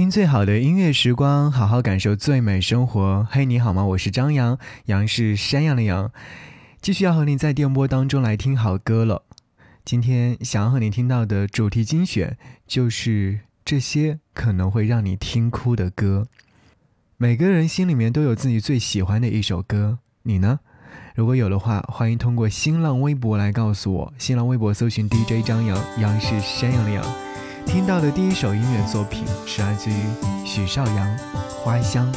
听最好的音乐时光，好好感受最美生活。嘿，你好吗？我是张扬，杨是山羊的羊。继续要和你在电波当中来听好歌了。今天想要和你听到的主题精选，就是这些可能会让你听哭的歌。每个人心里面都有自己最喜欢的一首歌，你呢？如果有的话，欢迎通过新浪微博来告诉我。新浪微博搜寻 DJ 张扬，杨是山羊的羊。听到的第一首音乐作品是来自于许绍洋，《花香》。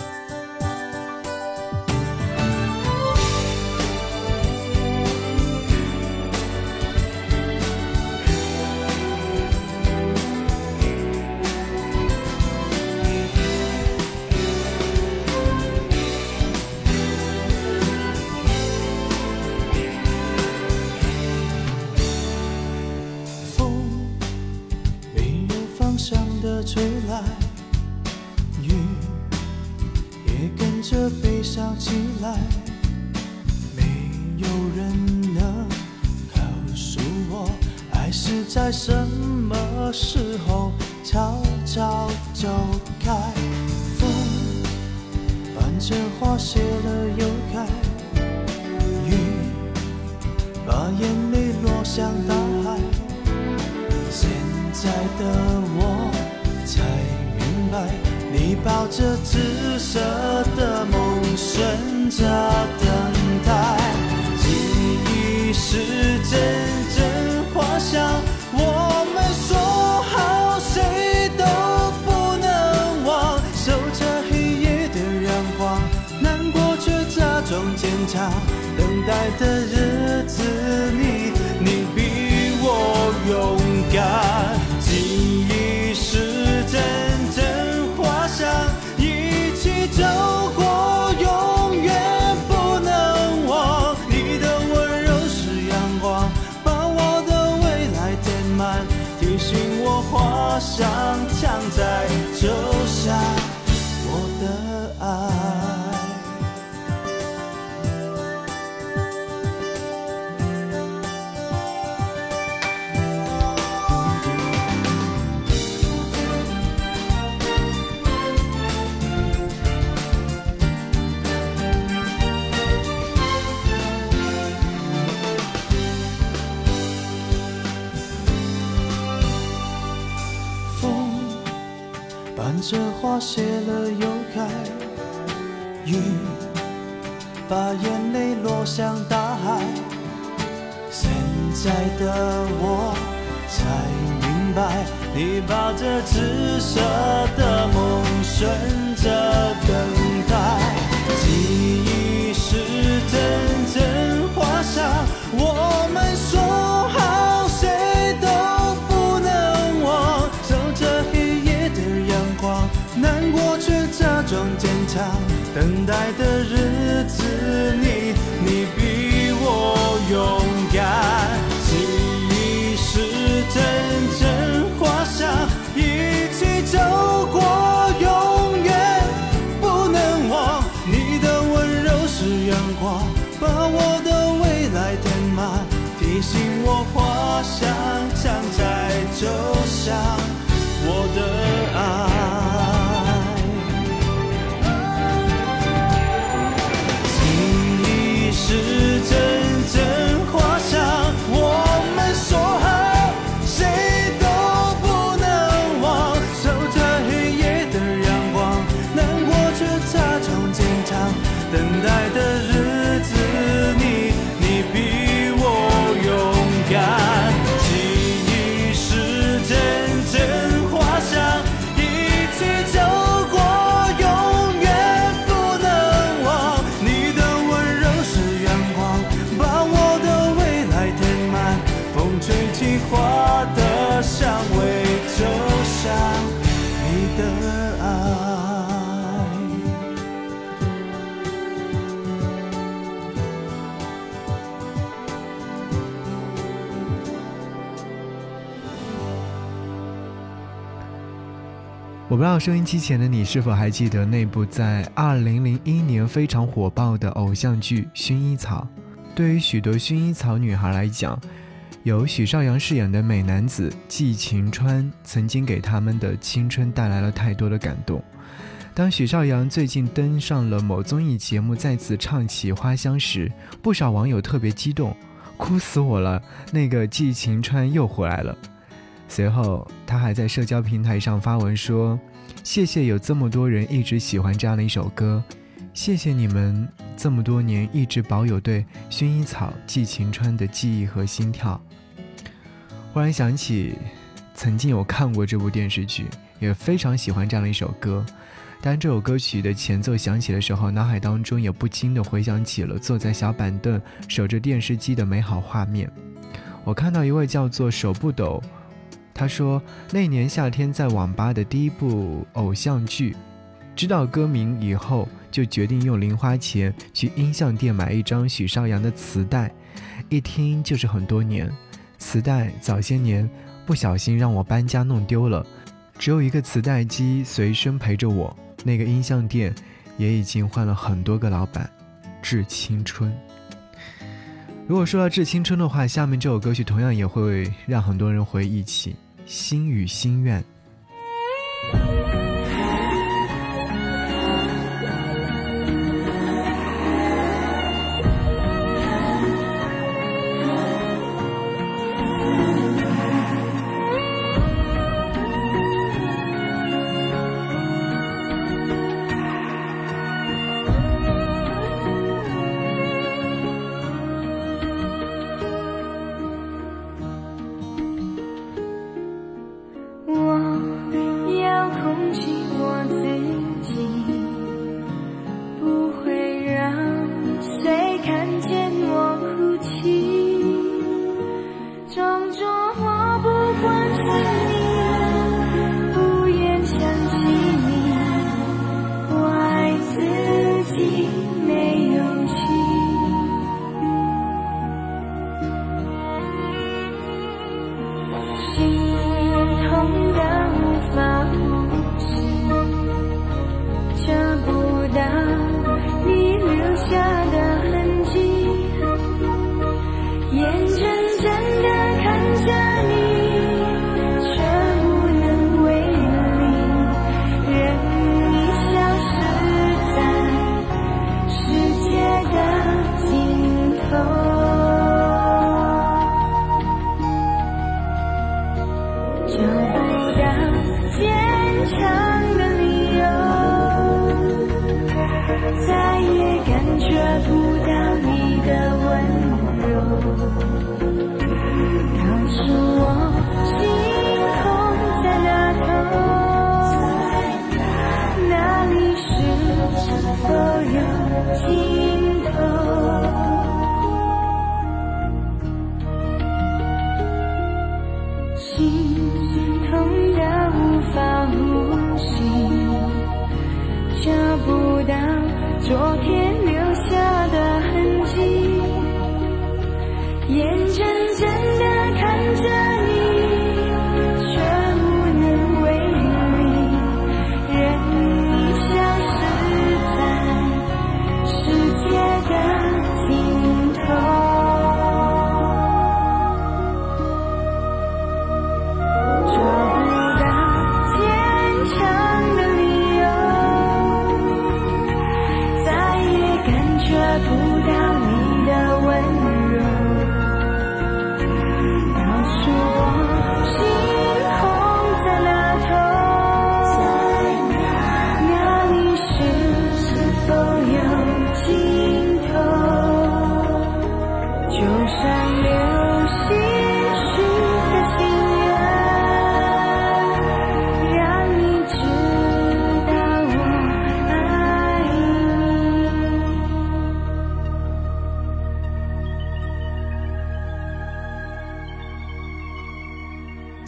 吹来，雨也跟着悲伤起来。没有人能告诉我，爱是在什么时候悄悄走开。风伴着花谢了又开，雨把眼泪落向大海。现在的。抱着紫色的梦，顺着等待，记忆是阵想藏在这这花谢了又开，雨把眼泪落向大海。现在的我才明白，你把这紫色的梦顺着等待。记忆是阵等待的日子里，你比我勇敢。记忆是阵阵花香，一起走过，永远不能忘。你的温柔是阳光，把我的未来填满，提醒我花香常在酒香，我的的香味，就像你的爱我不知道收音机前的你是否还记得那部在二零零一年非常火爆的偶像剧《薰衣草》。对于许多薰衣草女孩来讲，由许绍洋饰演的美男子季晴川，曾经给他们的青春带来了太多的感动。当许绍洋最近登上了某综艺节目，再次唱起《花香》时，不少网友特别激动，哭死我了！那个季晴川又回来了。随后，他还在社交平台上发文说：“谢谢有这么多人一直喜欢这样的一首歌，谢谢你们这么多年一直保有对薰衣草季晴川的记忆和心跳。”忽然想起，曾经有看过这部电视剧，也非常喜欢这样的一首歌。当这首歌曲的前奏响起的时候，脑海当中也不禁的回想起了坐在小板凳守着电视机的美好画面。我看到一位叫做手不抖，他说那年夏天在网吧的第一部偶像剧，知道歌名以后就决定用零花钱去音像店买一张许绍洋的磁带，一听就是很多年。磁带早些年不小心让我搬家弄丢了，只有一个磁带机随身陪着我。那个音像店也已经换了很多个老板。致青春。如果说到致青春的话，下面这首歌曲同样也会让很多人回忆起心与心愿。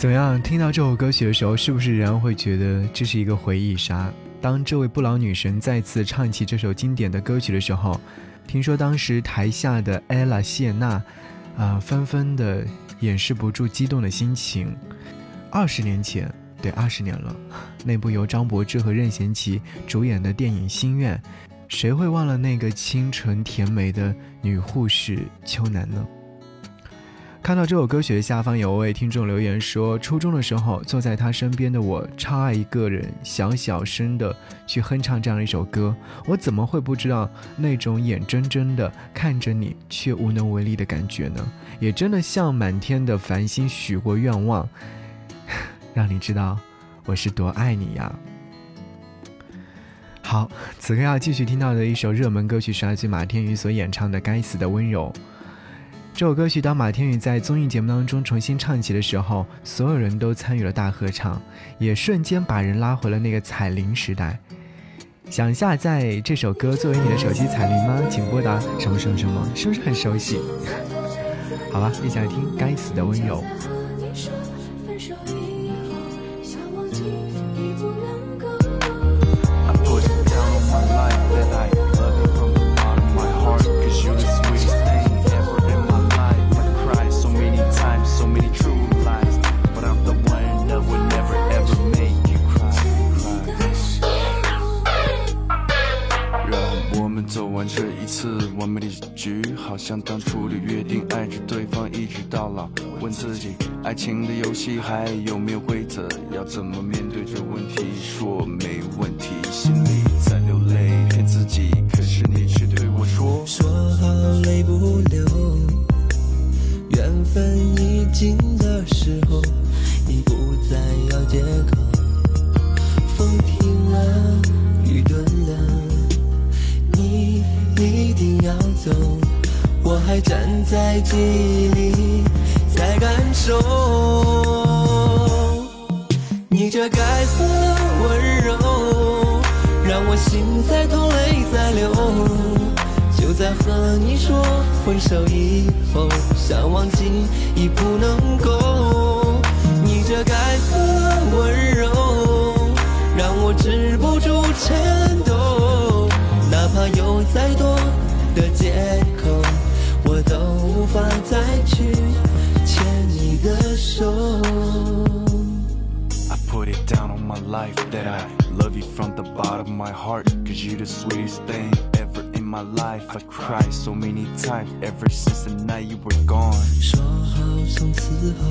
怎么样？听到这首歌曲的时候，是不是仍然会觉得这是一个回忆杀？当这位不老女神再次唱起这首经典的歌曲的时候，听说当时台下的 ella 谢娜，啊，纷纷的掩饰不住激动的心情。二十年前，对，二十年了，那部由张柏芝和任贤齐主演的电影《心愿》，谁会忘了那个清纯甜美的女护士秋楠呢？看到这首歌曲的下方有位听众留言说，初中的时候坐在他身边的我，超爱一个人想小声的去哼唱这样一首歌，我怎么会不知道那种眼睁睁的看着你却无能为力的感觉呢？也真的像满天的繁星许过愿望，让你知道我是多爱你呀。好，此刻要继续听到的一首热门歌曲是来自马天宇所演唱的《该死的温柔》。这首歌曲当马天宇在综艺节目当中重新唱起的时候，所有人都参与了大合唱，也瞬间把人拉回了那个彩铃时代。想下载这首歌作为你的手机彩铃吗？请拨打什么什么什么，是不是很熟悉？好吧，一起来听《该死的温柔》。这一次完美的结局好像当初的约定，爱着对方一直到老。问自己，爱情的游戏还有没有规则？要怎么面对这问题？说没问题，心里在流泪，骗自己。可是你却对我说，说好泪不流。缘分已尽的时候，你不再要借口。风停了，雨顿了，还站在记忆里，在感受你这该死的温柔，让我心在痛，泪在流。就在和你说分手以后，想忘记已不能够。你这该死的温柔，让我止不住颤抖，哪怕有再多的借口 的手。I put it down on my life that I love you from the bottom of my heart. Cause you're the sweetest thing ever in my life. I cried so many times ever since the night you were gone. 说好从此后，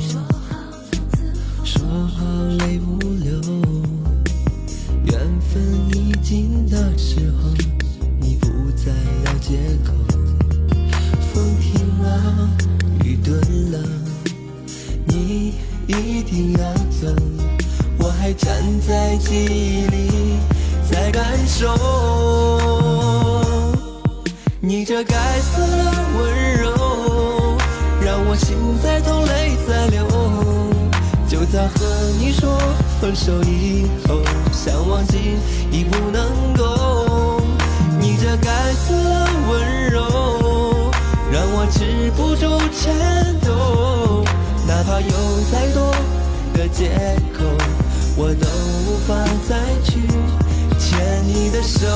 说好泪不流。缘分已尽的时候， 心在痛，泪在流。就在和你说分手以后，想忘记已不能够，你这该死的温柔。让我止不住颤抖，哪怕有再多的借口，我都无法再去牵你的手。